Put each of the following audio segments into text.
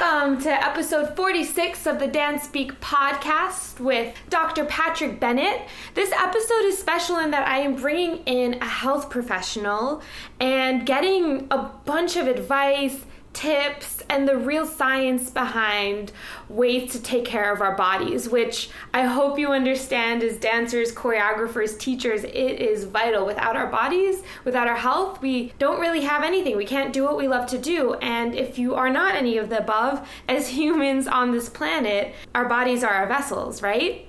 Welcome to episode 46 of the Dance Speak podcast with Dr. Patrick Bennett. This episode is special in that I am bringing in a health professional and getting a bunch of advice tips and the real science behind ways to take care of our bodies, which I hope you understand as dancers, choreographers, teachers, it is vital. Without our bodies, without our health, we don't really have anything. We can't do what we love to do. And if you are not any of the above, as humans on this planet, our bodies are our vessels, right?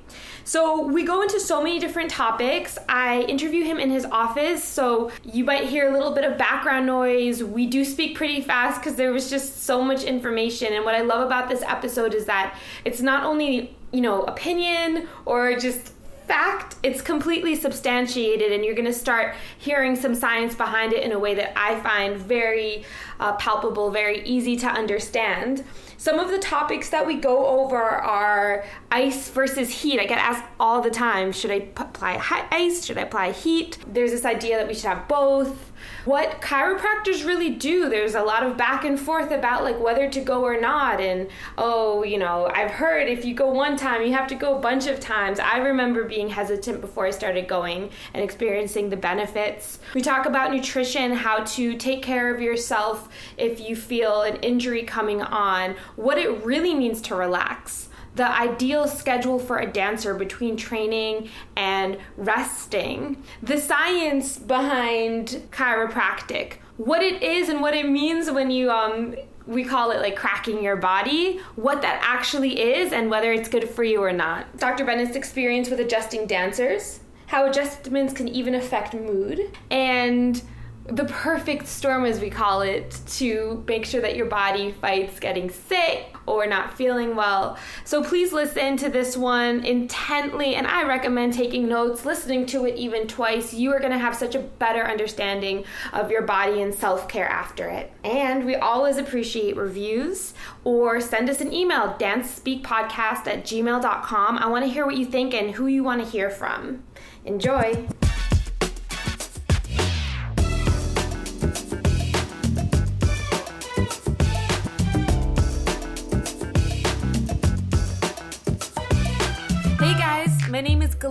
So we go into so many different topics. I interview him in his office, so you might hear a little bit of background noise. We do speak pretty fast because there was just so much information. And what I love about this episode is that it's not only, you know, opinion or just fact, it's completely substantiated, and you're going to start hearing some science behind it in a way that I find very uh, palpable, very easy to understand. Some of the topics that we go over are ice versus heat. I get asked all the time should I apply ice? Should I apply heat? There's this idea that we should have both what chiropractors really do. There's a lot of back and forth about like whether to go or not. And oh, you know, I've heard if you go one time, you have to go a bunch of times. I remember being hesitant before I started going and experiencing the benefits. We talk about nutrition, how to take care of yourself if you feel an injury coming on, what it really means to relax the ideal schedule for a dancer between training and resting, the science behind chiropractic, what it is and what it means when you um we call it like cracking your body, what that actually is and whether it's good for you or not. Dr. Bennett's experience with adjusting dancers, how adjustments can even affect mood, and the perfect storm, as we call it, to make sure that your body fights getting sick or not feeling well. So please listen to this one intently, and I recommend taking notes, listening to it even twice. You are going to have such a better understanding of your body and self care after it. And we always appreciate reviews or send us an email, dancespeakpodcast at gmail.com. I want to hear what you think and who you want to hear from. Enjoy.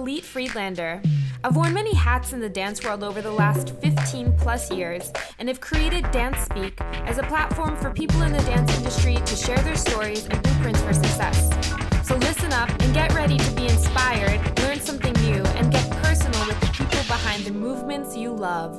Galit Friedlander. I've worn many hats in the dance world over the last 15 plus years and have created Dance Speak as a platform for people in the dance industry to share their stories and blueprints for success. So listen up and get ready to be inspired, learn something new, and get personal with the people behind the movements you love.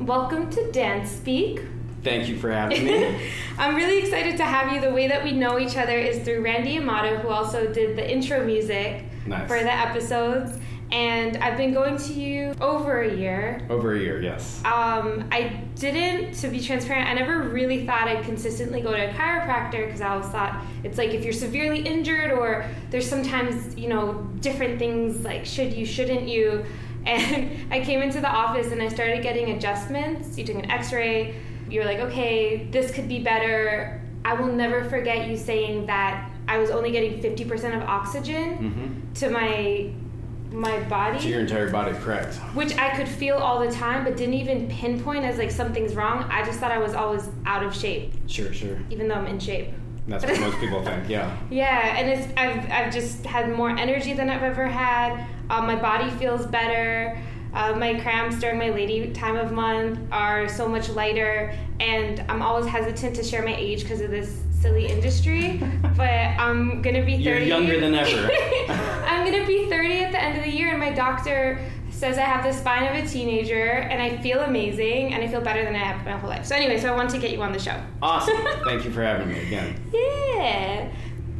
Welcome to Dance Speak. Thank you for having me. I'm really excited to have you. The way that we know each other is through Randy Amato, who also did the intro music nice. for the episodes. And I've been going to you over a year. Over a year, yes. Um, I didn't, to be transparent, I never really thought I'd consistently go to a chiropractor because I always thought it's like if you're severely injured or there's sometimes, you know, different things like should you, shouldn't you. And I came into the office and I started getting adjustments. You took an x ray you're like, okay, this could be better. I will never forget you saying that I was only getting 50% of oxygen mm-hmm. to my my body. To your entire body, correct. Which I could feel all the time, but didn't even pinpoint as like something's wrong. I just thought I was always out of shape. Sure, sure. Even though I'm in shape. That's what most people think. Yeah. Yeah, and it's I've I've just had more energy than I've ever had. Um, my body feels better. Uh, my cramps during my lady time of month are so much lighter, and I'm always hesitant to share my age because of this silly industry. but I'm gonna be 30. You're younger than ever. I'm gonna be 30 at the end of the year, and my doctor says I have the spine of a teenager, and I feel amazing, and I feel better than I have my whole life. So anyway, so I want to get you on the show. Awesome. Thank you for having me again. Yeah.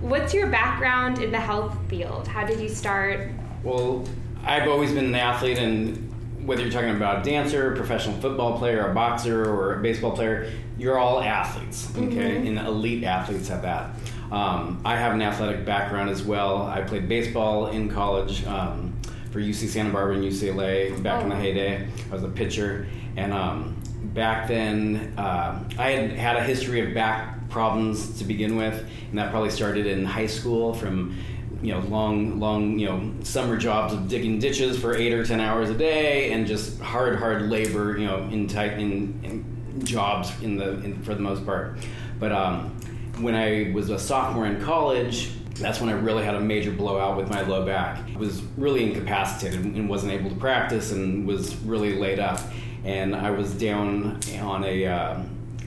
What's your background in the health field? How did you start? Well, I've always been an athlete, and whether you're talking about a dancer, a professional football player, a boxer, or a baseball player, you're all athletes, okay, mm-hmm. and elite athletes at that. Um, I have an athletic background as well. I played baseball in college um, for UC Santa Barbara and UCLA back oh. in the oh. heyday. I was a pitcher, and um, back then uh, I had had a history of back problems to begin with, and that probably started in high school from you know long long you know summer jobs of digging ditches for eight or ten hours a day and just hard hard labor you know in tight in, in jobs in the in, for the most part. But um, when I was a sophomore in college, that's when I really had a major blowout with my low back. I was really incapacitated and wasn't able to practice and was really laid up. And I was down on a uh,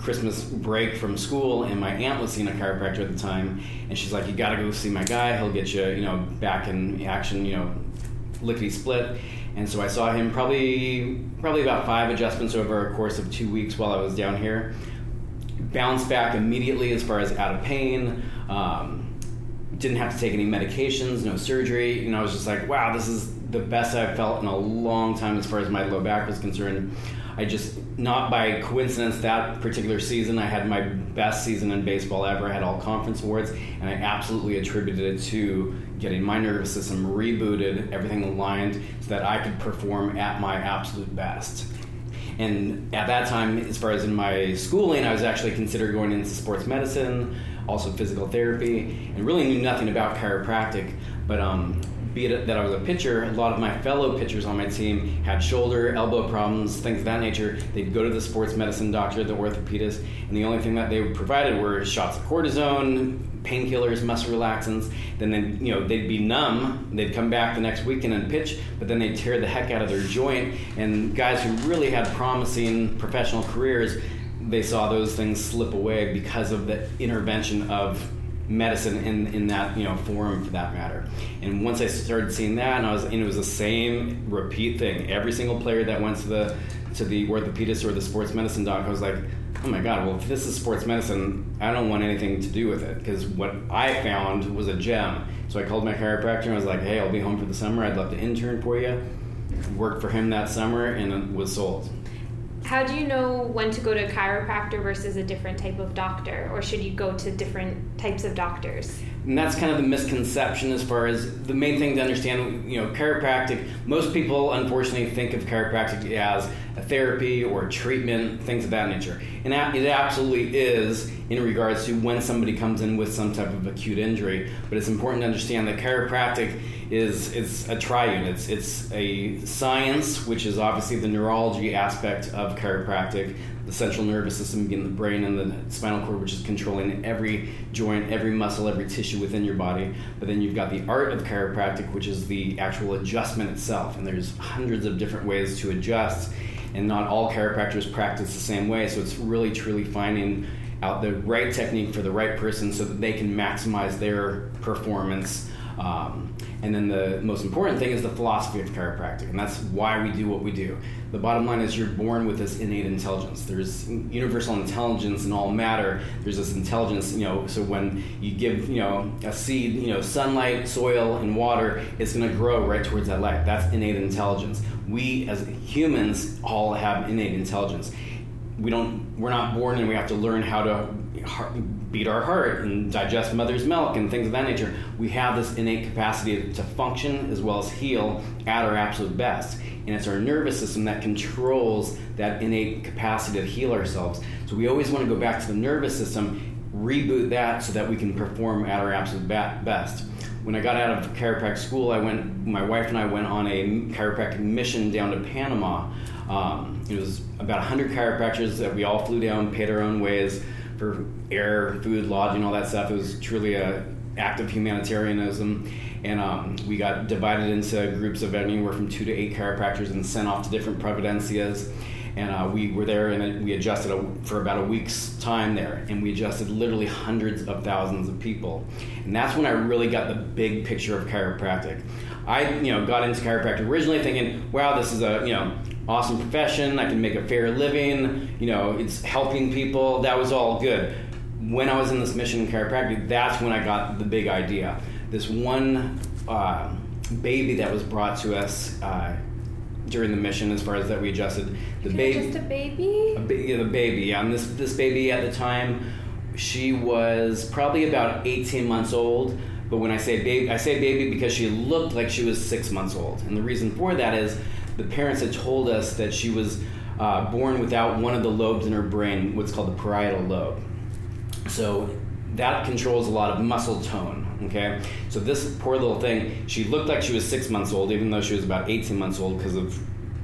Christmas break from school, and my aunt was seeing a chiropractor at the time, and she's like, "You got to go see my guy. He'll get you, you know, back in action, you know, lickety split." And so I saw him probably probably about five adjustments over a course of two weeks while I was down here. Bounced back immediately as far as out of pain. Um, didn't have to take any medications, no surgery. You know, I was just like, wow, this is the best I've felt in a long time as far as my low back was concerned. I just, not by coincidence, that particular season, I had my best season in baseball ever. I had all conference awards, and I absolutely attributed it to getting my nervous system rebooted, everything aligned, so that I could perform at my absolute best. And at that time, as far as in my schooling, I was actually considered going into sports medicine, also physical therapy, and really knew nothing about chiropractic. But um, be it that I was a pitcher, a lot of my fellow pitchers on my team had shoulder, elbow problems, things of that nature. They'd go to the sports medicine doctor, the orthopedist, and the only thing that they provided were shots of cortisone, painkillers, muscle relaxants. Then they, you know, they'd be numb. They'd come back the next weekend and pitch, but then they'd tear the heck out of their joint. And guys who really had promising professional careers, they saw those things slip away because of the intervention of medicine in, in that you know forum for that matter. And once I started seeing that, and I was and it was the same repeat thing. Every single player that went to the to the orthopedist or the sports medicine doc, I was like, oh my god, well if this is sports medicine, I don't want anything to do with it because what I found was a gem. So I called my chiropractor and I was like, hey, I'll be home for the summer. I'd love to intern for you. Worked for him that summer and was sold. How do you know when to go to a chiropractor versus a different type of doctor, or should you go to different types of doctors? And that's kind of the misconception as far as the main thing to understand. You know, chiropractic. Most people, unfortunately, think of chiropractic as a therapy or treatment, things of that nature, and it absolutely is in regards to when somebody comes in with some type of acute injury. But it's important to understand that chiropractic is it's a triune. It's it's a science, which is obviously the neurology aspect of chiropractic, the central nervous system being the brain and the spinal cord, which is controlling every joint, every muscle, every tissue within your body. But then you've got the art of chiropractic, which is the actual adjustment itself. And there's hundreds of different ways to adjust, and not all chiropractors practice the same way. So it's really truly finding out the right technique for the right person so that they can maximize their performance. Um, and then the most important thing is the philosophy of chiropractic, and that's why we do what we do. The bottom line is you're born with this innate intelligence. There's universal intelligence in all matter. There's this intelligence, you know. So when you give, you know, a seed, you know, sunlight, soil, and water, it's going to grow right towards that light. That's innate intelligence. We as humans all have innate intelligence we don't we're not born and we have to learn how to beat our heart and digest mother's milk and things of that nature. We have this innate capacity to function as well as heal at our absolute best. And it's our nervous system that controls that innate capacity to heal ourselves. So we always want to go back to the nervous system reboot that so that we can perform at our absolute best. When i got out of chiropractic school i went my wife and i went on a chiropractic mission down to panama. Um, it was about 100 chiropractors that we all flew down, paid our own ways for air, food, lodging, all that stuff. It was truly a act of humanitarianism. And um, we got divided into groups of anywhere from two to eight chiropractors and sent off to different providencias. And uh, we were there and we adjusted a, for about a week's time there. And we adjusted literally hundreds of thousands of people. And that's when I really got the big picture of chiropractic. I, you know, got into chiropractic originally thinking, wow, this is a, you know, awesome profession. I can make a fair living. You know, it's helping people. That was all good. When I was in this mission in chiropractic, that's when I got the big idea. This one uh, baby that was brought to us uh, during the mission, as far as that we adjusted the baby. Just a baby. A ba- yeah, the baby. Yeah, and this this baby at the time, she was probably about 18 months old. But when I say baby, I say baby because she looked like she was six months old, and the reason for that is the parents had told us that she was uh, born without one of the lobes in her brain, what's called the parietal lobe. So that controls a lot of muscle tone. Okay, so this poor little thing, she looked like she was six months old, even though she was about 18 months old because of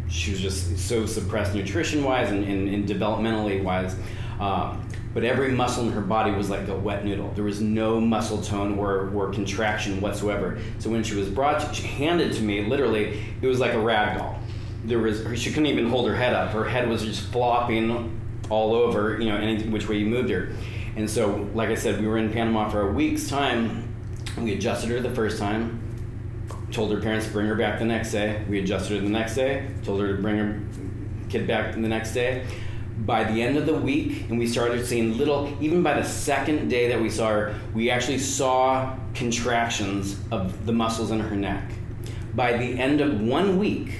she was just so suppressed nutrition wise and, and, and developmentally wise. Um, but every muscle in her body was like a wet noodle. There was no muscle tone or, or contraction whatsoever. So when she was brought, she handed to me, literally, it was like a rag doll. There was, she couldn't even hold her head up. Her head was just flopping all over, you know, any which way you moved her. And so, like I said, we were in Panama for a week's time. We adjusted her the first time, told her parents to bring her back the next day. We adjusted her the next day, told her to bring her kid back the next day. By the end of the week, and we started seeing little, even by the second day that we saw her, we actually saw contractions of the muscles in her neck. By the end of one week,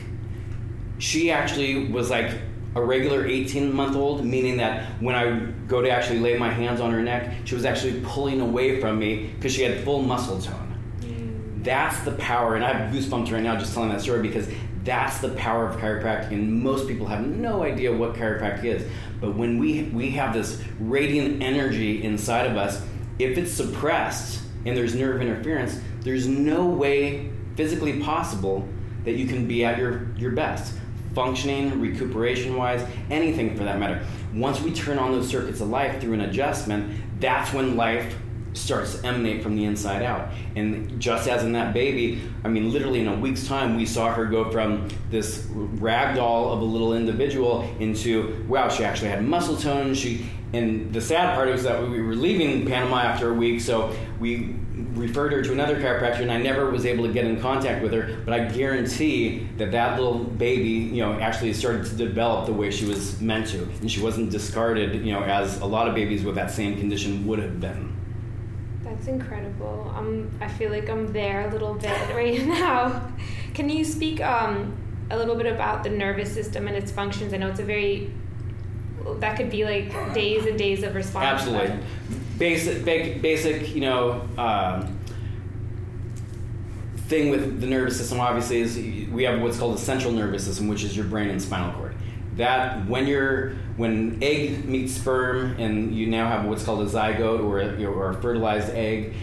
she actually was like a regular 18 month old, meaning that when I go to actually lay my hands on her neck, she was actually pulling away from me because she had full muscle tone. Mm. That's the power, and I have goosebumps right now just telling that story because that's the power of chiropractic, and most people have no idea what chiropractic is. But when we we have this radiant energy inside of us, if it's suppressed and there's nerve interference, there's no way physically possible that you can be at your, your best. Functioning, recuperation wise, anything for that matter. Once we turn on those circuits of life through an adjustment, that's when life starts to emanate from the inside out. And just as in that baby, I mean, literally in a week's time, we saw her go from this rag doll of a little individual into wow, she actually had muscle tone. She and the sad part was that we were leaving Panama after a week, so we referred her to another chiropractor, and I never was able to get in contact with her. But I guarantee that that little baby, you know, actually started to develop the way she was meant to, and she wasn't discarded, you know, as a lot of babies with that same condition would have been. That's incredible. Um, I feel like I'm there a little bit right now. Can you speak um, a little bit about the nervous system and its functions? I know it's a very that could be like days and days of response. Absolutely, basic, basic, you know. Um, thing with the nervous system obviously is we have what's called the central nervous system which is your brain and spinal cord that when you're when egg meets sperm and you now have what's called a zygote or a, or a fertilized egg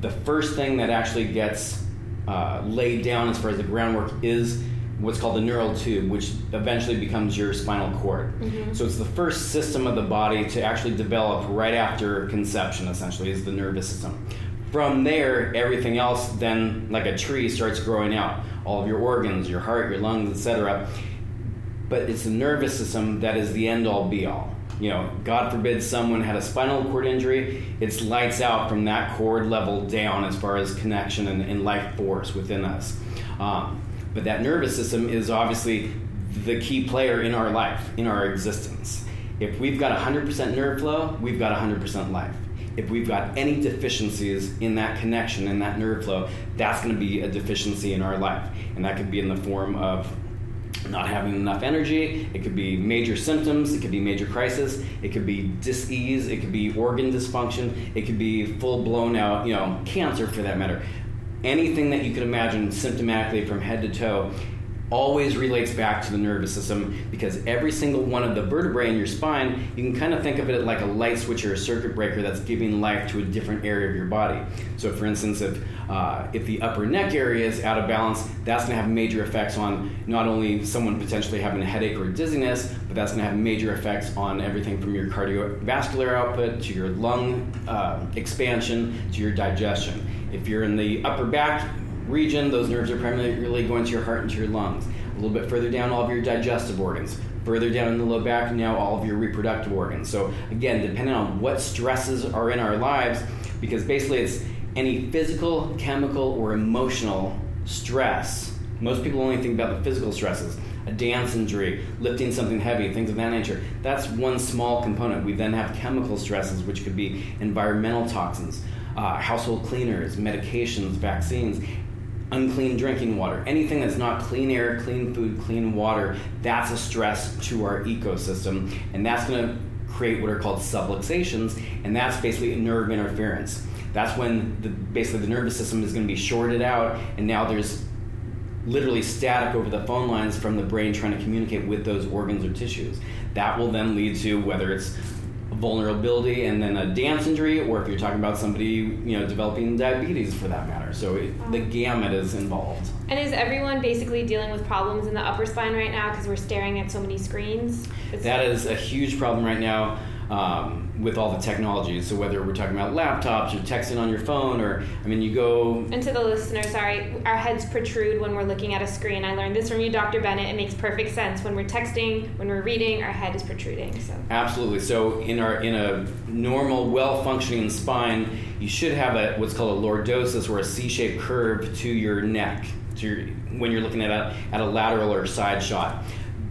the first thing that actually gets uh, laid down as far as the groundwork is what's called the neural tube, which eventually becomes your spinal cord. Mm-hmm. So it's the first system of the body to actually develop right after conception, essentially, is the nervous system. From there, everything else then, like a tree, starts growing out. All of your organs, your heart, your lungs, etc. But it's the nervous system that is the end all be all. You know, God forbid someone had a spinal cord injury, it's lights out from that cord level down as far as connection and, and life force within us. Um, but that nervous system is obviously the key player in our life, in our existence. If we've got 100% nerve flow, we've got 100% life. If we've got any deficiencies in that connection, in that nerve flow, that's going to be a deficiency in our life. And that could be in the form of not having enough energy. It could be major symptoms. It could be major crisis. It could be disease. It could be organ dysfunction. It could be full blown out, you know, cancer for that matter anything that you could imagine symptomatically from head to toe always relates back to the nervous system because every single one of the vertebrae in your spine, you can kind of think of it like a light switch or a circuit breaker that's giving life to a different area of your body. So, for instance, if uh, if the upper neck area is out of balance, that's going to have major effects on not only someone potentially having a headache or dizziness, but that's going to have major effects on everything from your cardiovascular output to your lung uh, expansion to your digestion. If you're in the upper back region, those nerves are primarily going to your heart and to your lungs. A little bit further down, all of your digestive organs. Further down in the low back, now all of your reproductive organs. So, again, depending on what stresses are in our lives, because basically it's any physical, chemical, or emotional stress. Most people only think about the physical stresses a dance injury, lifting something heavy, things of that nature. That's one small component. We then have chemical stresses, which could be environmental toxins, uh, household cleaners, medications, vaccines, unclean drinking water, anything that's not clean air, clean food, clean water, that's a stress to our ecosystem. And that's going to create what are called subluxations, and that's basically nerve interference. That's when the, basically the nervous system is going to be shorted out, and now there's literally static over the phone lines from the brain trying to communicate with those organs or tissues. That will then lead to whether it's vulnerability and then a dance injury, or if you're talking about somebody you know developing diabetes for that matter. So it, the gamut is involved. And is everyone basically dealing with problems in the upper spine right now because we're staring at so many screens? It's that is a huge problem right now um, with all the technology. So whether we're talking about laptops or texting on your phone, or I mean, you go. And to the listener, sorry, our heads protrude when we're looking at a screen. I learned this from you, Dr. Bennett. It makes perfect sense when we're texting, when we're reading, our head is protruding. So absolutely. So in our in a normal, well-functioning spine, you should have a what's called a lordosis or a C-shaped curve to your neck. To your, when you're looking at a at a lateral or side shot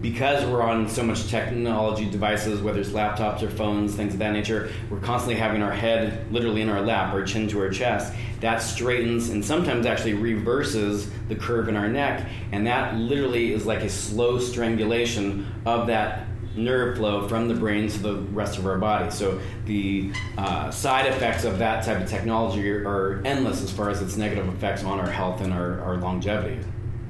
because we're on so much technology devices, whether it's laptops or phones, things of that nature, we're constantly having our head literally in our lap, our chin to our chest. That straightens and sometimes actually reverses the curve in our neck, and that literally is like a slow strangulation of that nerve flow from the brain to the rest of our body. So the uh, side effects of that type of technology are, are endless as far as its negative effects on our health and our, our longevity.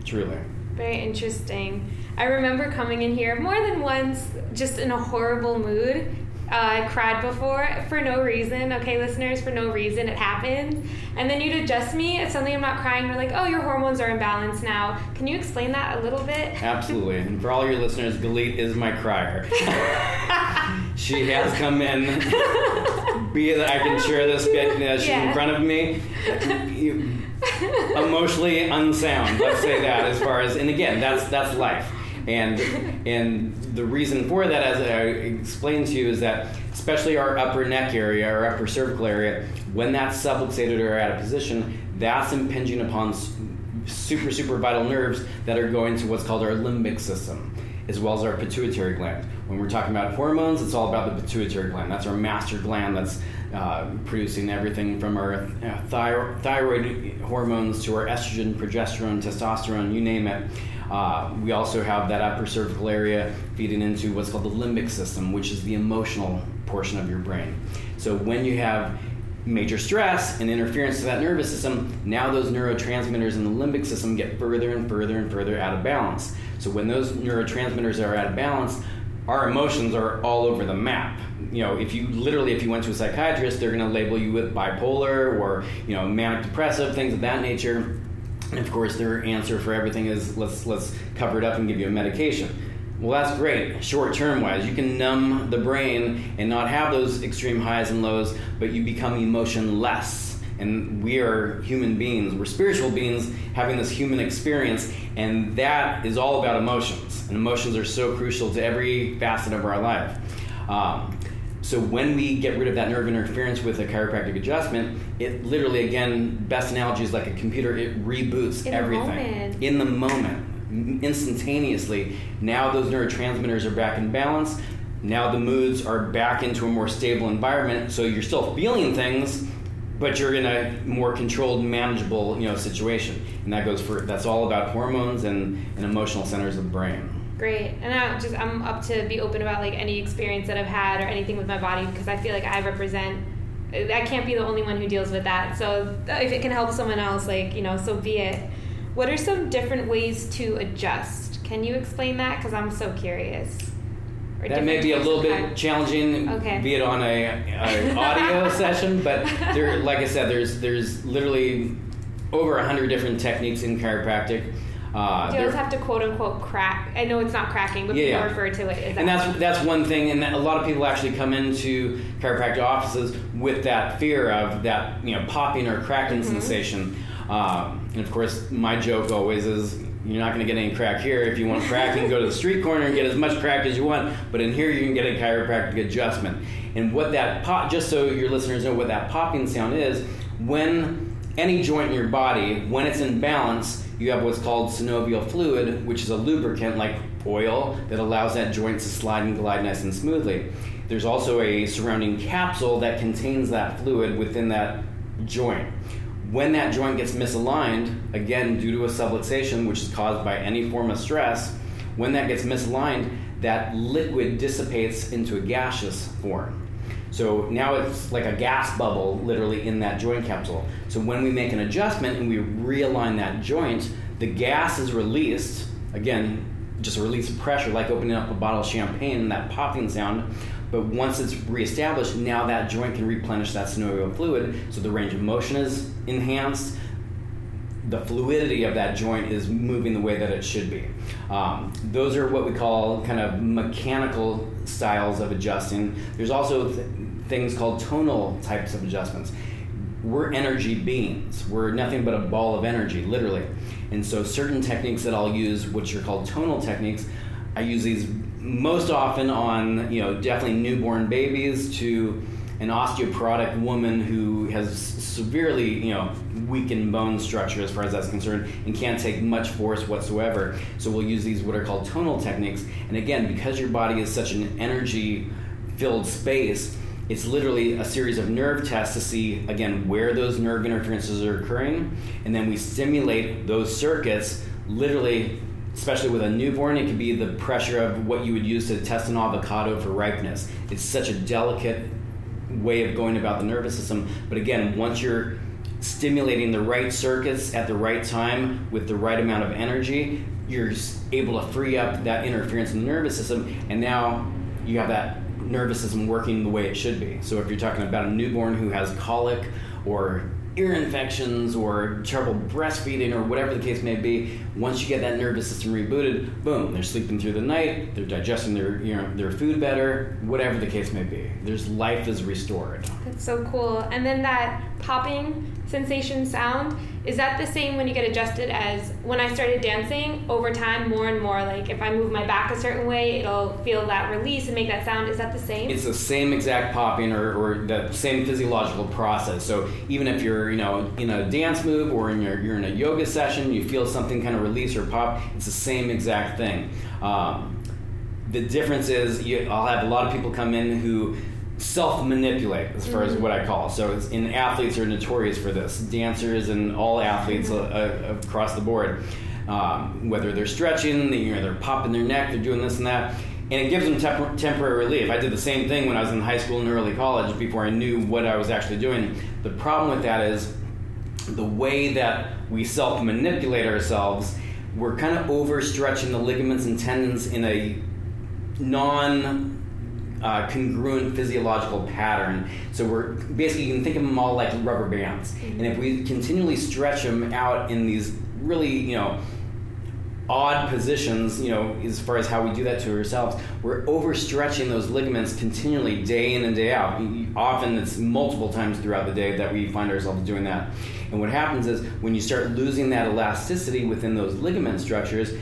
Truly. Very interesting. I remember coming in here more than once, just in a horrible mood. Uh, I cried before for no reason. Okay, listeners, for no reason. It happens. And then you'd adjust me. If suddenly I'm not crying, you're like, oh, your hormones are imbalanced now. Can you explain that a little bit? Absolutely. and for all your listeners, Galit is my crier. she has come in. Be that I can share this bit. Uh, she's yeah. in front of me. emotionally unsound. Let's say that as far as, and again, that's that's life. And and the reason for that, as I explained to you, is that especially our upper neck area, our upper cervical area, when that's subluxated or out of position, that's impinging upon super super vital nerves that are going to what's called our limbic system, as well as our pituitary gland. When we're talking about hormones, it's all about the pituitary gland. That's our master gland. That's uh, producing everything from our uh, thyroid, thyroid hormones to our estrogen, progesterone, testosterone, you name it. Uh, we also have that upper cervical area feeding into what's called the limbic system, which is the emotional portion of your brain. So when you have major stress and interference to that nervous system, now those neurotransmitters in the limbic system get further and further and further out of balance. So when those neurotransmitters are out of balance, our emotions are all over the map. You know, if you literally, if you went to a psychiatrist, they're going to label you with bipolar or you know manic depressive things of that nature and of course, their answer for everything is let's let's cover it up and give you a medication. Well, that's great. Short term wise, you can numb the brain and not have those extreme highs and lows, but you become emotionless. And we are human beings. We're spiritual beings having this human experience, and that is all about emotions. And emotions are so crucial to every facet of our life. Um, so when we get rid of that nerve interference with a chiropractic adjustment, it literally, again, best analogy is like a computer. It reboots in everything the in the moment, instantaneously. Now those neurotransmitters are back in balance. Now the moods are back into a more stable environment. So you're still feeling things, but you're in a more controlled, manageable, you know, situation. And that goes for that's all about hormones and, and emotional centers of the brain. Great. And I just I'm up to be open about like any experience that I've had or anything with my body because I feel like I represent I can't be the only one who deals with that. So uh, if it can help someone else like, you know, so be it. What are some different ways to adjust? Can you explain that cuz I'm so curious. Or that may be a little bit challenging, okay. be it on a, a audio session, but there, like I said, there's there's literally over a hundred different techniques in chiropractic. Uh, always have to quote unquote crack? I know it's not cracking, but yeah, people yeah. refer to it as And that's that's one thing, and a lot of people actually come into chiropractic offices with that fear of that you know popping or cracking mm-hmm. sensation. Um, and of course, my joke always is you're not going to get any crack here. If you want crack, you can go to the street corner and get as much crack as you want. But in here, you can get a chiropractic adjustment. And what that pop, just so your listeners know what that popping sound is, when any joint in your body, when it's in balance, you have what's called synovial fluid, which is a lubricant like oil that allows that joint to slide and glide nice and smoothly. There's also a surrounding capsule that contains that fluid within that joint. When that joint gets misaligned, again, due to a subluxation, which is caused by any form of stress, when that gets misaligned, that liquid dissipates into a gaseous form. So now it's like a gas bubble literally in that joint capsule. So when we make an adjustment and we realign that joint, the gas is released, again, just a release of pressure, like opening up a bottle of champagne and that popping sound. But once it's reestablished, now that joint can replenish that synovial fluid, so the range of motion is enhanced. The fluidity of that joint is moving the way that it should be. Um, those are what we call kind of mechanical styles of adjusting. There's also th- things called tonal types of adjustments. We're energy beings. We're nothing but a ball of energy, literally. And so, certain techniques that I'll use, which are called tonal techniques, I use these most often on, you know, definitely newborn babies to an osteoporotic woman who has severely, you know, weakened bone structure as far as that's concerned and can't take much force whatsoever. So we'll use these what are called tonal techniques. And again, because your body is such an energy filled space, it's literally a series of nerve tests to see again where those nerve interferences are occurring and then we stimulate those circuits literally especially with a newborn it could be the pressure of what you would use to test an avocado for ripeness it's such a delicate way of going about the nervous system but again once you're stimulating the right circuits at the right time with the right amount of energy you're able to free up that interference in the nervous system and now you have that nervous system working the way it should be. So if you're talking about a newborn who has colic or ear infections or trouble breastfeeding or whatever the case may be, once you get that nervous system rebooted, boom, they're sleeping through the night, they're digesting their you know their food better, whatever the case may be. There's life is restored. That's so cool. And then that popping sensation sound is that the same when you get adjusted as when I started dancing over time more and more like if I move my back a certain way it'll feel that release and make that sound is that the same? It's the same exact popping or, or the same physiological process. So even if you're you know in a dance move or in your, you're in a yoga session you feel something kind of release or pop it's the same exact thing. Um, the difference is you, I'll have a lot of people come in who self manipulate as far mm-hmm. as what I call. So it's, in athletes are notorious for this. Dancers and all athletes mm-hmm. uh, uh, across the board, um, whether they're stretching, they, you know, they're popping their neck, they're doing this and that. And it gives them temp- temporary relief. I did the same thing when I was in high school and early college before I knew what I was actually doing. The problem with that is the way that we self manipulate ourselves, we're kind of overstretching the ligaments and tendons in a non uh, congruent physiological pattern. So we're basically you can think of them all like rubber bands, mm-hmm. and if we continually stretch them out in these really you know odd positions, you know, as far as how we do that to ourselves, we're overstretching those ligaments continually day in and day out. Often it's multiple times throughout the day that we find ourselves doing that. And what happens is when you start losing that elasticity within those ligament structures,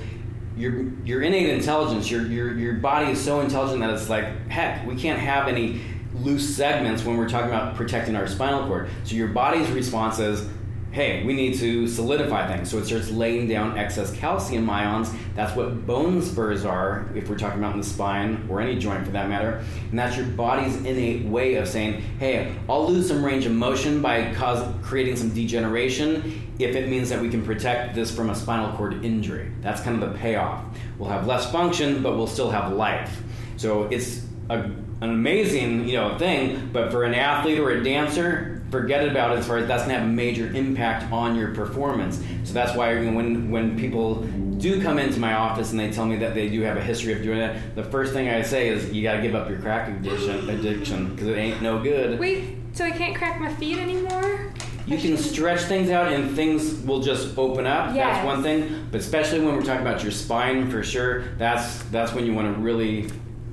your your innate intelligence, your your your body is so intelligent that it's like, heck, we can't have any loose segments when we're talking about protecting our spinal cord. So your body's response is, hey, we need to solidify things. So it starts laying down excess calcium ions. That's what bone spurs are, if we're talking about in the spine or any joint for that matter. And that's your body's innate way of saying, hey, I'll lose some range of motion by cause, creating some degeneration if it means that we can protect this from a spinal cord injury. That's kind of the payoff. We'll have less function, but we'll still have life. So it's a, an amazing, you know, thing. But for an athlete or a dancer, forget about it as far as that's to have a major impact on your performance. So that's why when when people do come into my office and they tell me that they do have a history of doing that, the first thing I say is you got to give up your crack addiction addiction because it ain't no good. Wait, so I can't crack my feet anymore? You can stretch things out and things will just open up. Yes. That's one thing. But especially when we're talking about your spine for sure, that's that's when you want to really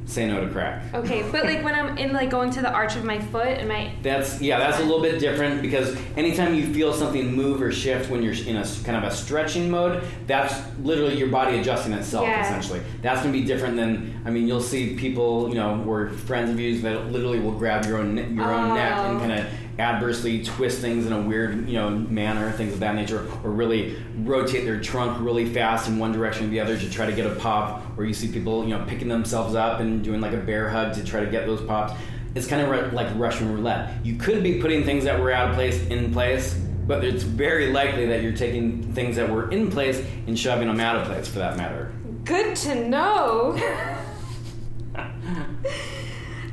say no to crack. Okay, but like when I'm in like going to the arch of my foot and my That's yeah, that's a little bit different because anytime you feel something move or shift when you're in a kind of a stretching mode, that's literally your body adjusting itself Yeah. essentially. That's gonna be different than I mean, you'll see people, you know, or friends of yours that literally will grab your own your own neck and Oh. kind of adversely twist things in a weird, you know, manner, things of that nature, or really rotate their trunk really fast in one direction or the other to try to get a pop, or you see people, you know, picking themselves up and doing like a bear hug to try to get those pops. It's kind of like Russian roulette. You could be putting things that were out of place in place, but it's very likely that you're taking things that were in place and shoving them out of place, for that matter. Good to know.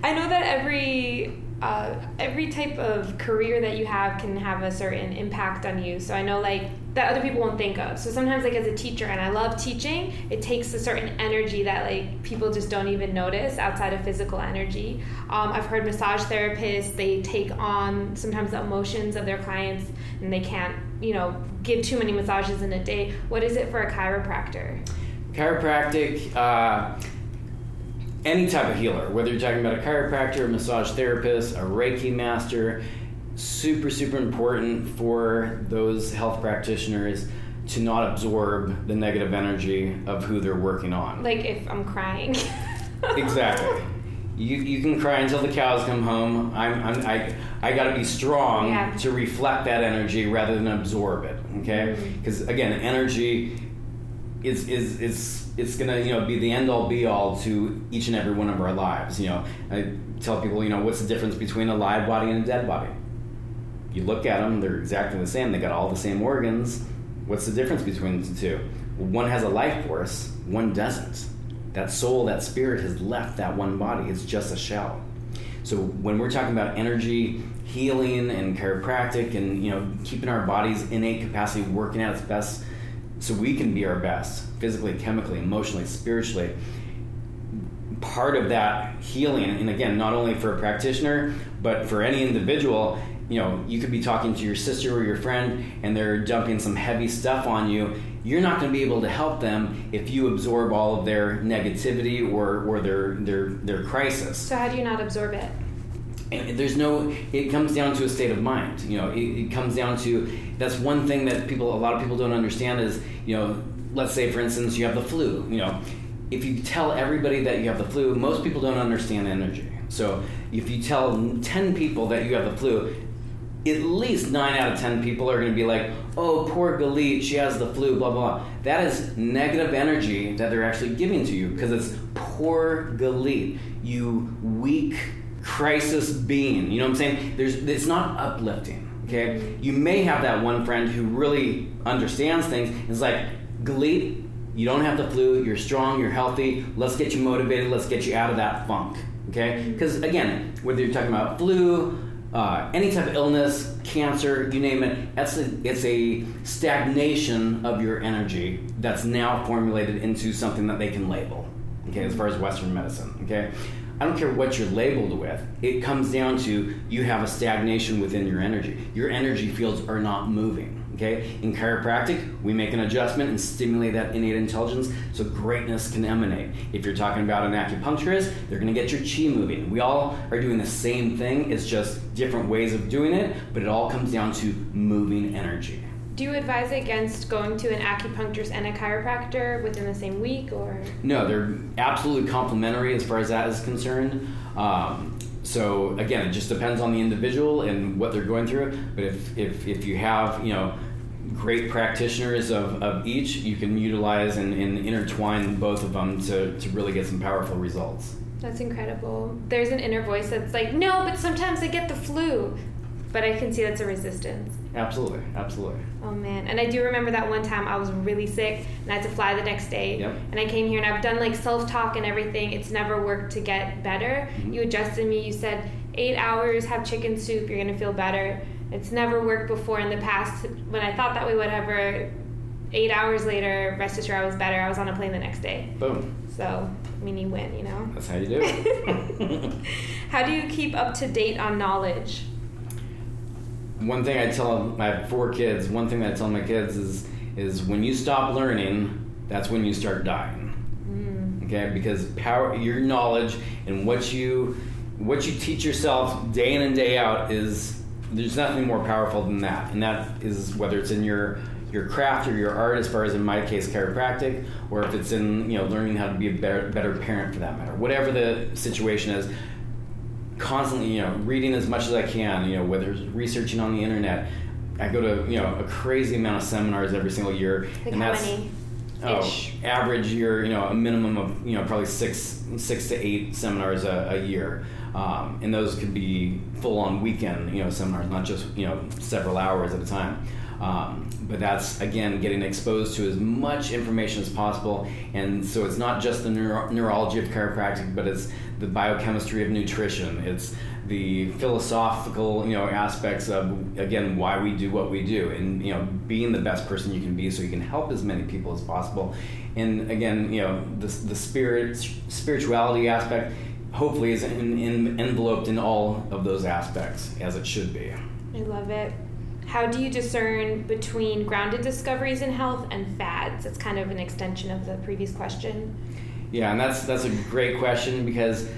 I know that every uh, every type of career that you have can have a certain impact on you. So I know like that other people won't think of. So sometimes like as a teacher, and I love teaching, it takes a certain energy that like people just don't even notice outside of physical energy. Um, I've heard massage therapists they take on sometimes the emotions of their clients, and they can't you know give too many massages in a day. What is it for a chiropractor? Chiropractic. Uh, any type of healer, whether you're talking about a chiropractor, a massage therapist, a Reiki master, super, super important for those health practitioners to not absorb the negative energy of who they're working on. Like if I'm crying. exactly. You, you can cry until the cows come home. I'm, I'm I I got to be strong yeah. to reflect that energy rather than absorb it. Okay, because mm-hmm. again, energy is is is it's gonna you know be the end all be all to each and every one of our lives. You know, I tell people you know what's the difference between a live body and a dead body. You look at them; they're exactly the same. They got all the same organs. What's the difference between the two? One has a life force, one doesn't. That soul, that spirit has left that one body. It's just a shell. So when we're talking about energy healing and chiropractic and you know keeping our body's innate capacity working at its best so we can be our best physically, chemically, emotionally, spiritually. Part of that healing, and again, not only for a practitioner, but for any individual, you know, you could be talking to your sister or your friend and they're dumping some heavy stuff on you. You're not going to be able to help them if you absorb all of their negativity or, or their, their, their crisis. So, how do you not absorb it? And there's no it comes down to a state of mind you know it, it, comes down to that's one thing that people a lot of people don't understand is you know let's say for instance you have the flu you know. If you tell everybody that you have the flu most people don't understand energy. So if you tell 10 people that you have the flu at least 9 out of 10 people are going to be like oh poor galit she has the flu blah blah. That is negative energy that they're actually giving to you because it's poor galit. You weak crisis being. You know what I'm saying? There's it's not uplifting. Okay, you may have that one friend who really understands things. It's like, Galit, you don't have the flu. You're strong. You're healthy. Let's get you motivated. Let's get you out of that funk. Okay, because again, whether you're talking about flu, uh, any type of illness, cancer, you name it, it's a, it's a stagnation of your energy that's now formulated into something that they can label. Okay, as far as Western medicine. Okay, I don't care what you're labeled with. It comes down to you have a stagnation within your energy. Your energy fields are not moving. Okay? In chiropractic, we make an adjustment and stimulate that innate intelligence so greatness can emanate. If you're talking about an acupuncturist, they're to get your chi moving. We all are doing the same thing. It's just different ways of doing it, but it all comes down to moving energy. Do you advise against going to an acupuncturist and a chiropractor within the same week, or no? They're absolutely complementary as far as that is concerned. Um, so again, it just depends on the individual and what they're going through. But if if, if you have you know great practitioners of, of each, you can utilize and, and intertwine both of them to, to really get some powerful results. That's incredible. There's an inner voice that's like, no, but sometimes I get the flu but I can see that's a resistance. Absolutely, absolutely. Oh man, and I do remember that one time I was really sick and I had to fly the next day. Yep. And I came here and I've done like self talk and everything. It's never worked to get better. Mm-hmm. You adjusted me. You said eight hours, have chicken soup, you're gonna feel better. It's never worked before in the past. When I thought that we would ever, eight hours later, rest assured I was better. I was on a plane the next day. Boom. So, I mean, you win, you know? That's how you do it. how do you keep up to date on knowledge? One thing I tell I have four kids. One thing that I tell my kids is is when you stop learning, that's when you start dying. Mm. Okay, because power your knowledge and what you what you teach yourself day in and day out is there's nothing more powerful than that, and that is whether it's in your your craft or your art, as far as in my case chiropractic, or if it's in you know learning how to be a better better parent for that matter. Whatever the situation is, constantly, you know, reading as much as I can, you know, whether it's researching on the internet. I go to, you know, a crazy amount of seminars every single year. Like and that's, many? Oh, average year, you know, a minimum of, you know, probably six, six to eight seminars a, a year. Um, and those could be full on weekend, you know, seminars, not just, you know, several hours at a time. Um, but that's again getting exposed to as much information as possible, and so it's not just the neuro- neurology of chiropractic, but it's the biochemistry of nutrition. It's the philosophical, you know, aspects of again why we do what we do, and you know, being the best person you can be, so you can help as many people as possible, and again, you know, the the spirit spirituality aspect, hopefully, is in, in, enveloped in all of those aspects as it should be. I love it. How do you discern between grounded discoveries in health and fads? It's kind of an extension of the previous question. Yeah, and that's that's a great question because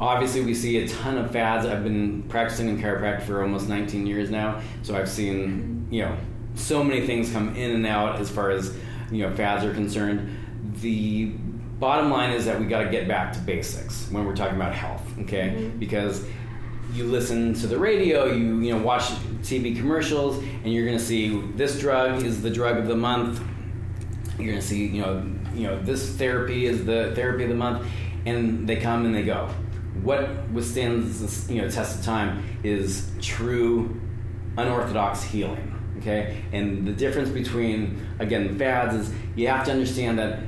obviously we see a ton of fads. I've been practicing in chiropractic for almost 19 years now, so I've seen you know so many things come in and out as far as you know fads are concerned. The bottom line is that we got to get back to basics when we're talking about health, okay? Mm-hmm. Because you listen to the radio, you you know watch TV commercials, and you're going to see this drug is the drug of the month. You're going to see you know you know this therapy is the therapy of the month and they come and they go. What withstands you know test of time is true unorthodox healing. Okay, and the difference between again fads is you have to understand that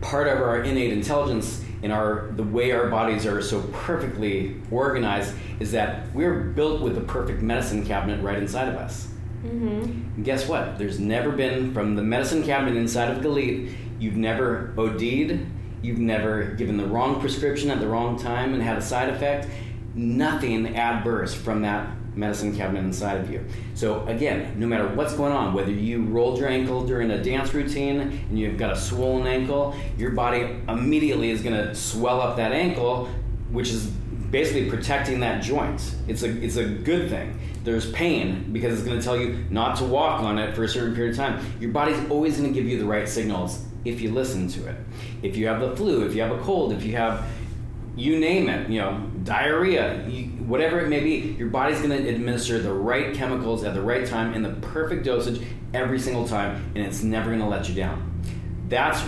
part of our innate intelligence in our the way our bodies are so perfectly organized is that we're built with the perfect medicine cabinet right inside of us. Mm-hmm. guess what? There's never been from the medicine cabinet inside of Galit, you've never OD'd, you've never given the wrong prescription at the wrong time and had a side effect, nothing adverse from that medicine cabinet inside of you. So again, no matter what's going on, whether you rolled your ankle during a dance routine and you've got a swollen ankle, your body immediately is going to swell up that ankle, which is basically protecting that joint. It's a it's a good thing. There's pain because it's going to tell you not to walk on it for a certain period of time. Your body's always going to give you the right signals if you listen to it. If you have the flu, if you have a cold, if you have, you name it, you know, diarrhea, you, whatever it may be, your body's going to administer the right chemicals at the right time in the perfect dosage every single time, and it's never going to let you down. That's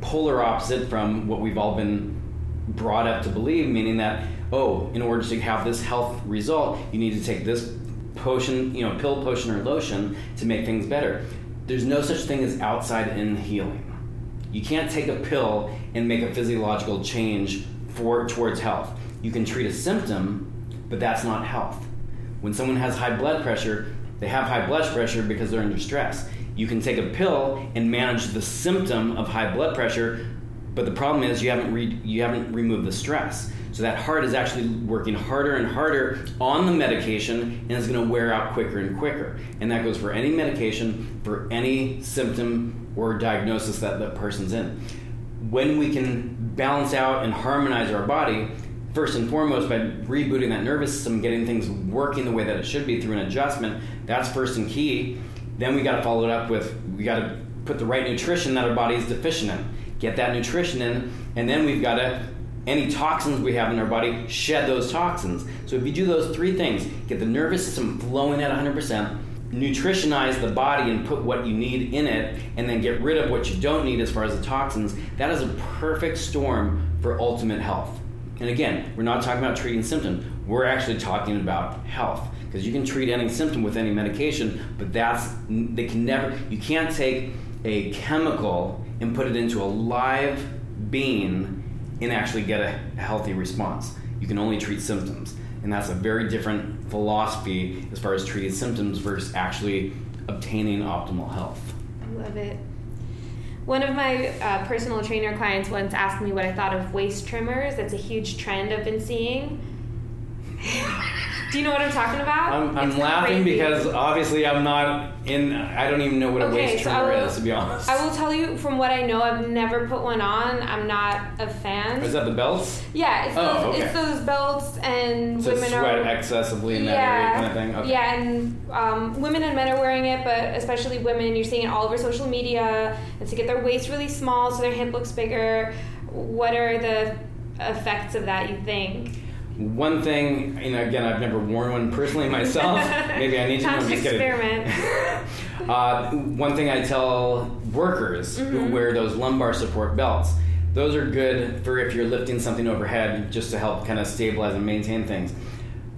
polar opposite from what we've all been brought up to believe, meaning that, oh, in order to have this health result, you need to take this potion, you know, pill, potion, or lotion to make things better. There's no such thing as outside in healing. You can't take a pill and make a physiological change for towards health. You can treat a symptom, but that's not health. When someone has high blood pressure, they have high blood pressure because they're under stress. You can take a pill and manage the symptom of high blood pressure, but the problem is you haven't re- you haven't removed the stress. So that heart is actually working harder and harder on the medication and is going to wear out quicker and quicker. And that goes for any medication, for any symptom or diagnosis that that person's in. When we can balance out and harmonize our body, first and foremost by rebooting that nervous system, getting things working the way that it should be through an adjustment, that's first and key. Then we got to follow it up with we got to put the right nutrition that our body is deficient in. Get that nutrition in, and then we've got to any toxins we have in our body, shed those toxins. So if you do those three things, get the nervous system flowing at 100%, nutritionize the body and put what you need in it, and then get rid of what you don't need as far as the toxins, that is a perfect storm for ultimate health. And again, we're not talking about treating symptoms, we're actually talking about health. Because you can treat any symptom with any medication, but that's, they can never, you can't take a chemical and put it into a live being and actually get a healthy response. You can only treat symptoms. And that's a very different philosophy as far as treating symptoms versus actually obtaining optimal health. I love it. One of my uh, personal trainer clients once asked me what I thought of waist trimmers. That's a huge trend I've been seeing. Do you know what I'm talking about? I'm, I'm laughing crazy. because obviously I'm not in. I don't even know what a okay, waist trimmer will, is, to be honest. I will tell you from what I know. I've never put one on. I'm not a fan. Is that the belts? Yeah, it's, oh, those, okay. it's those belts and so women sweat are excessively in that yeah, area, kind of thing. Okay. Yeah, and um, women and men are wearing it, but especially women. You're seeing it all over social media. It's to get their waist really small so their hip looks bigger. What are the effects of that? You think? One thing, you know, again, I've never worn one personally myself. Maybe I need to. Time to experiment. uh, one thing I tell workers mm-hmm. who wear those lumbar support belts, those are good for if you're lifting something overhead, just to help kind of stabilize and maintain things.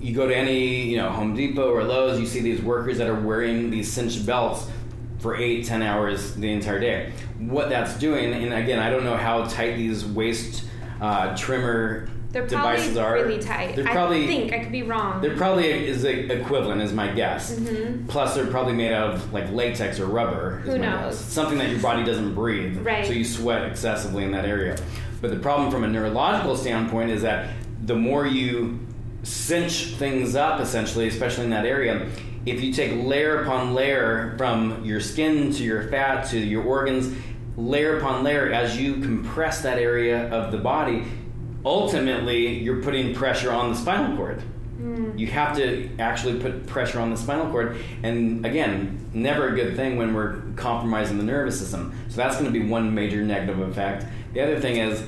You go to any, you know, Home Depot or Lowe's, you see these workers that are wearing these cinched belts for eight, ten hours the entire day. What that's doing, and again, I don't know how tight these waist uh, trimmer They're probably devices are. really tight. They're probably, I think I could be wrong. They're probably is equivalent, is my guess. Mm-hmm. Plus, they're probably made out of like latex or rubber. Who knows? guess. Something that your body doesn't breathe. Right. So you sweat excessively in that area. But the problem from a neurological standpoint is that the more you cinch things up, essentially, especially in that area, if you take layer upon layer from your skin to your fat to your organs, layer upon layer, as you compress that area of the body, ultimately you're putting pressure on the spinal cord. Mm. You have to actually put pressure on the spinal cord, and again, never a good thing when we're compromising the nervous system. So that's going to be one major negative effect. The other thing is,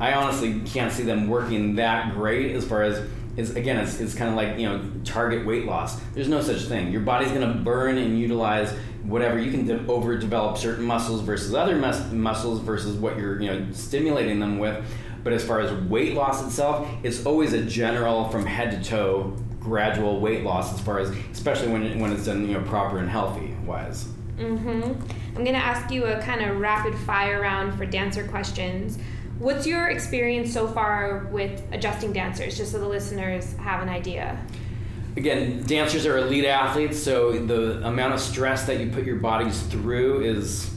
I honestly can't see them working that great as far as is again, it's, it's kind of like you know target weight loss. There's no such thing. Your body's going to burn and utilize whatever you can de- overdevelop certain muscles versus other mus- muscles versus what you're you know stimulating them with. But as far as weight loss itself, it's always a general from head to toe gradual weight loss as far as especially when when it's done you know proper and healthy wise. Mm-hmm. I'm gonna ask you a kind of rapid fire round for dancer questions. What's your experience so far with adjusting dancers, just so the listeners have an idea? Again, dancers are elite athletes, so the amount of stress that you put your bodies through is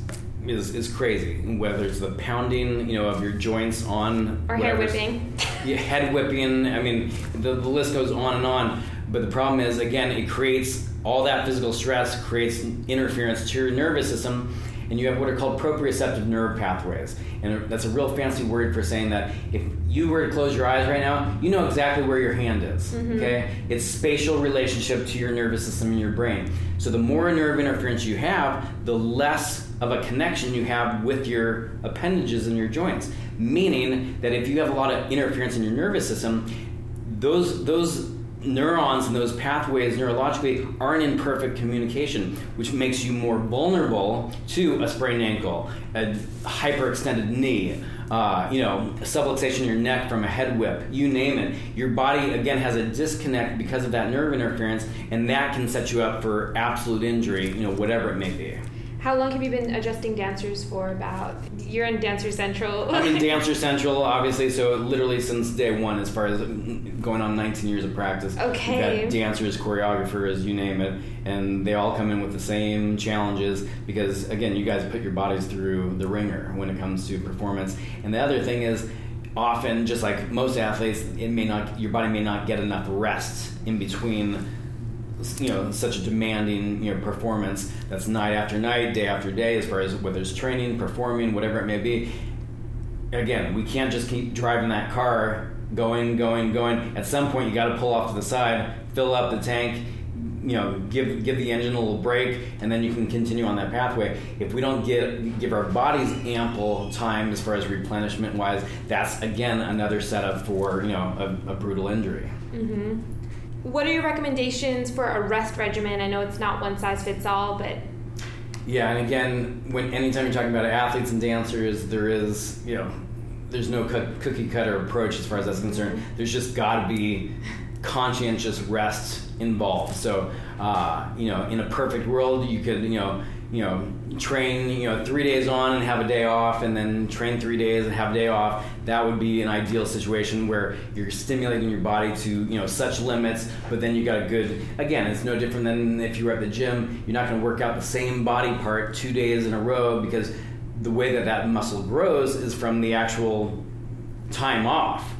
is, is crazy. Whether it's the pounding, you know, of your joints on Or hair whatever's- whipping? yeah, head whipping. I mean, the, the list goes on and on. But the problem is, again, it creates all that physical stress, creates interference to your nervous system, and you have what are called proprioceptive nerve pathways. And that's a real fancy word for saying that if you were to close your eyes right now, you know exactly where your hand is. Mm-hmm. Okay? It's spatial relationship to your nervous system and your brain. So the more nerve interference you have, the less of a connection you have with your appendages and your joints. Meaning that if you have a lot of interference in your nervous system, those those neurons and those pathways neurologically aren't in perfect communication, which makes you more vulnerable to a sprained ankle, a hyperextended knee, uh, you know, subluxation in your neck from a head whip, you name it. Your body again has a disconnect because of that nerve interference, and that can set you up for absolute injury, you know, whatever it may be. How long have you been adjusting dancers for? About you're in Dancer Central. I'm in Dancer Central, obviously, so literally since day one, as far as going on 19 years of practice. Okay. We've got dancers, choreographers, you name it, and they all come in with the same challenges because, again, you guys put your bodies through the ringer when it comes to performance. And the other thing is, often, just like most athletes, it may not, your body may not get enough rest in between you know such a demanding you know performance that's night after night day after day as far as whether it's training performing whatever it may be. Again we can't just keep driving that car going going going. At some point you got to pull off to the side fill up the tank you know give give the engine a little break and then you can continue on that pathway. If we don't get give our bodies ample time as far as replenishment wise that's again another setup for you know a, a brutal injury. Hmm What are your recommendations for a rest regimen? I know it's not one size fits all, but Yeah, and again, when anytime you're talking about athletes and dancers, there is you know, there's no cut, cookie cutter approach as far as that's concerned. There's just got to be conscientious rest involved. So, uh, you know, in a perfect world, you could you know you know train you know three days on and have a day off, and then train three days and have a day off. That would be an ideal situation where you're stimulating your body to you know such limits, but then you got a good. Again, it's no different than if you were at the gym. You're not going to work out the same body part two days in a row because the way that that muscle grows is from the actual time off.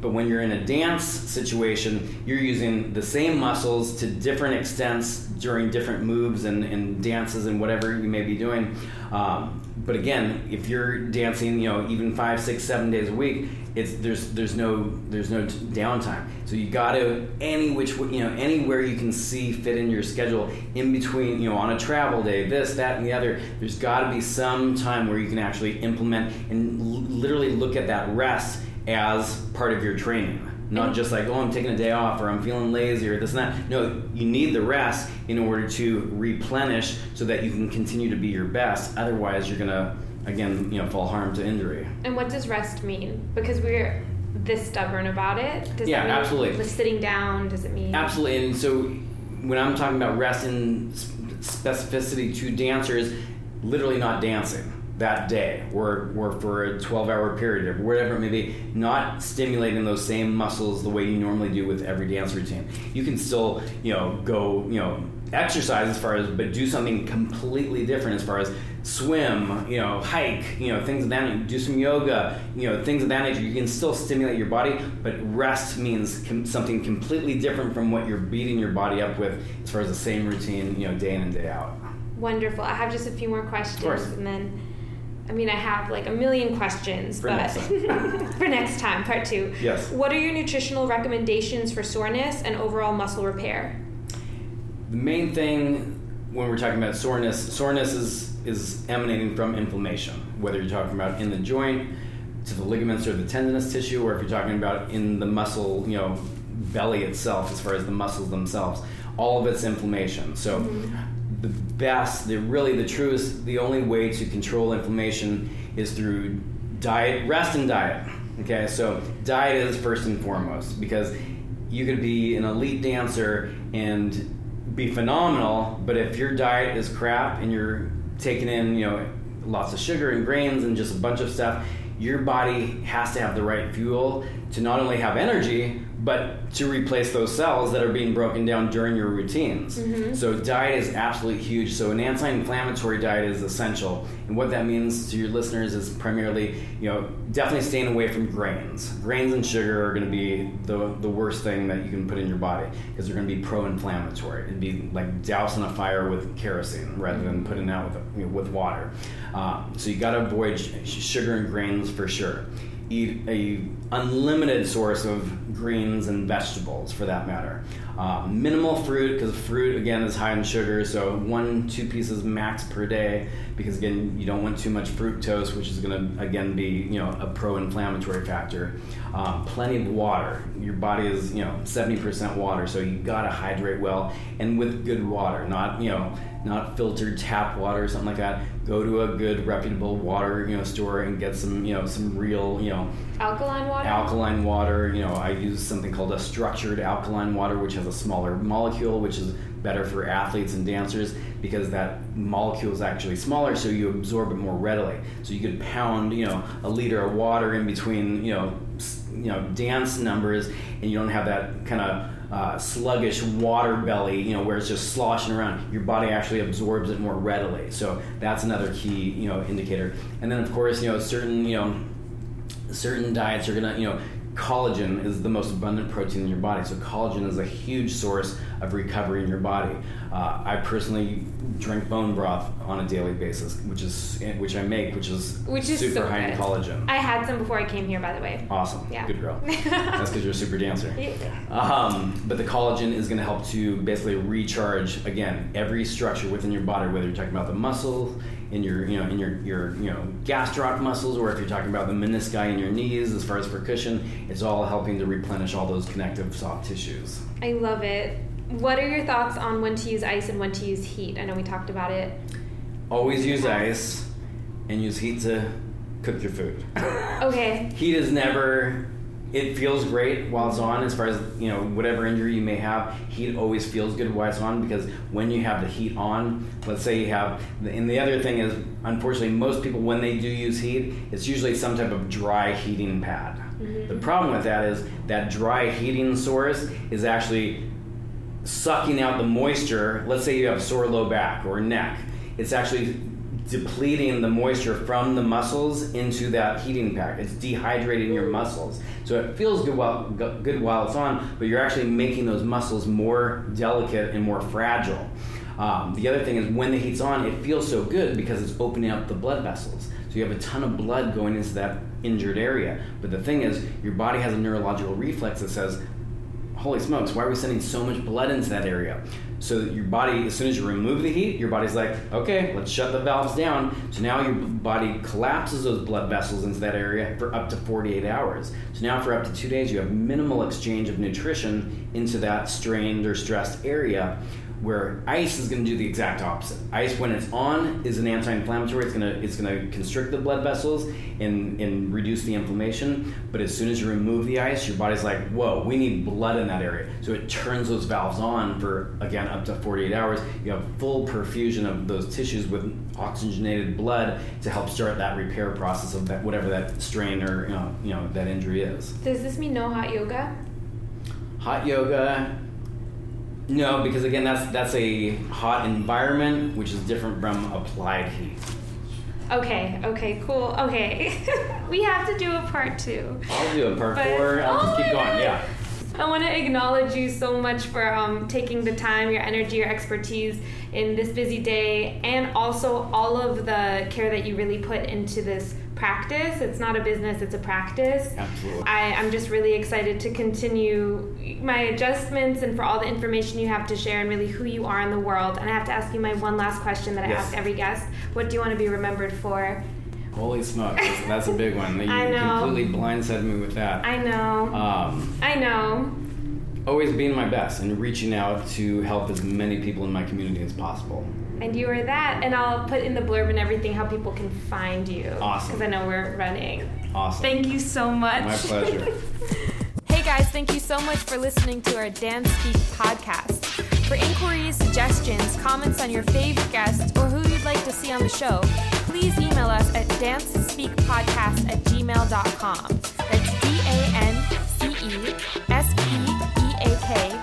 But when you're in a dance situation, you're using the same muscles to different extents during different moves and, and dances and whatever you may be doing. Um, but again, if you're dancing, you know, even five, six, seven days a week, it's there's there's no there's no downtime. So you got to any which you know anywhere you can see fit in your schedule in between you know on a travel day, this, that, and the other. There's got to be some time where you can actually implement and l- literally look at that rest as part of your training. Not just like, oh, I'm taking a day off or I'm feeling lazy or this and that. No, you need the rest in order to replenish so that you can continue to be your best. Otherwise, you're going to, again, you know, fall harm to injury. and what does rest mean? Because we're this stubborn about it. Does Yeah, mean absolutely. the Sitting down. Does it mean Absolutely. And so when I'm talking about rest and specificity to dancers, literally not dancing. That day or, or for a 12 hour period or whatever it may be, not stimulating those same muscles the way you normally do with every dance routine. You can still, you know, go, you know, exercise as far as, but do something completely different as far as swim, you know, hike, you know, things of that nature, do some yoga, you know, things of that nature. You can still stimulate your body, but rest means com- something completely different from what you're beating your body up with as far as the same routine, you know, day in and day out. Wonderful. I have just a few more questions and then I mean, I have like a million questions, For but next for next time, part two. Yes. What are your nutritional recommendations for soreness and overall muscle repair? The main thing when we're talking about soreness, soreness is is emanating from inflammation. Whether you're talking about in the joint, to the ligaments or the tendinous tissue, or if you're talking about in the muscle, you know, belly itself, as far as the muscles themselves, all of it's inflammation. So. Mm-hmm. The best, the really the truest, the only way to control inflammation is through diet, rest and diet. Okay, so diet is first and foremost because you could be an elite dancer and be phenomenal, but if your diet is crap and you're taking in, you know, lots of sugar and grains and just a bunch of stuff, your body has to have the right fuel to not only have energy, but to replace those cells that are being broken down during your routines. So diet is absolutely huge. So an anti-inflammatory diet is essential. And what that means to your listeners is primarily, you know, definitely staying away from grains. Grains and sugar are going to be the, the worst thing that you can put in your body because they're going to be pro-inflammatory. It'd be like dousing a fire with kerosene rather than putting it out with, you know, with water. Um, so you got to avoid sh- sugar and grains for sure eat a unlimited source of greens and vegetables for that matter. Uh, minimal fruit because fruit again is high in sugar, so one two pieces max per day because again you don't want too much fructose, which is going to again be you know a pro-inflammatory factor. Um, plenty of water. Your body is you know 70% water, so you got to hydrate well and with good water, not you know not filtered tap water or something like that. Go to a good reputable water you know store and get some you know some real you know Alkaline water? Alkaline water. You know, I use something called a structured alkaline water, which has a smaller molecule, which is better for athletes and dancers because that molecule is actually smaller, so you absorb it more readily. So you could pound, you know, a liter of water in between, you know, you know, dance numbers, and you don't have that kind of uh, sluggish water belly, you know, where it's just sloshing around. Your body actually absorbs it more readily. So that's another key, you know, indicator. And then of course, you know, certain, you know, certain diets are gonna, you know, collagen is the most abundant protein in your body. So collagen is a huge source of recovery in your body. Uh, I personally drink bone broth on a daily basis, which is which I make, which is Which is super so high in collagen. I had some before I came here, by the way. awesome, Yeah. good girl. That's because you're a super dancer. Um, but the collagen is going to help to basically recharge again every structure within your body, whether you're talking about the muscles in your you know in your your you know gastroc muscles, or if you're talking about the menisci in your knees, as far as percussion, it's all helping to replenish all those connective soft tissues. I love it. What are your thoughts on when to use ice and when to use heat? I know we talked about it. Always use ice and use heat to cook your food. Okay. heat is never it feels great while it's on as far as you know whatever injury you may have heat always feels good while it's on because when you have the heat on let's say you have and the other thing is unfortunately most people when they do use heat it's usually some type of dry heating pad mm-hmm. the problem with that is that dry heating source is actually sucking out the moisture. Let's say you have sore low back or neck. It's actually depleting the moisture from the muscles into that heating pack. It's dehydrating your muscles. So it feels good while good while it's on, but you're actually making those muscles more delicate and more fragile. Um, the other thing is when the heat's on, it feels so good because it's opening up the blood vessels. So you have a ton of blood going into that injured area. But the thing is, your body has a neurological reflex that says, holy smokes, why are we sending so much blood into that area? So that your body, as soon as you remove the heat, your body's like, okay, let's shut the valves down. So now your body collapses those blood vessels into that area for up to 48 hours. So now for up to two days, you have minimal exchange of nutrition into that strained or stressed area. Where ice is going to do the exact opposite. Ice, when it's on, is an anti-inflammatory. It's going to it's going to constrict the blood vessels and and reduce the inflammation. But as soon as you remove the ice, your body's like, whoa, we need blood in that area. So it turns those valves on for again up to 48 hours. You have full perfusion of those tissues with oxygenated blood to help start that repair process of that whatever that strain or you know, you know that injury is. Does this mean no hot yoga? Hot yoga. No, because again, that's that's a hot environment, which is different from applied heat. Okay, okay, cool. Okay. we have to do a part two. I'll do a part But- four. I'll just Oh keep going. God. Yeah. I want to acknowledge you so much for um, taking the time, your energy, your expertise in this busy day, and also all of the care that you really put into this practice. It's not a business, it's a practice. Absolutely. I, I'm just really excited to continue my adjustments and for all the information you have to share and really who you are in the world. And I have to ask you my one last question that I Yes. ask every guest. What do you want to be remembered for? Holy smokes, that's, a big one. You I know. completely blindsided me with that. I know. Um, I know. always being my best and reaching out to help as many people in my community as possible. And you are that. And I'll put in the blurb and everything how people can find you. Awesome. Because I know we're running. Awesome. Thank you so much. My pleasure. hey guys, thank you so much for listening to our Dance Speak podcast. For inquiries, suggestions, comments on your favorite guests, or who you'd like to see on the show, please email us at dancespeakpodcast at gmail.com. That's D A N C E S P E A K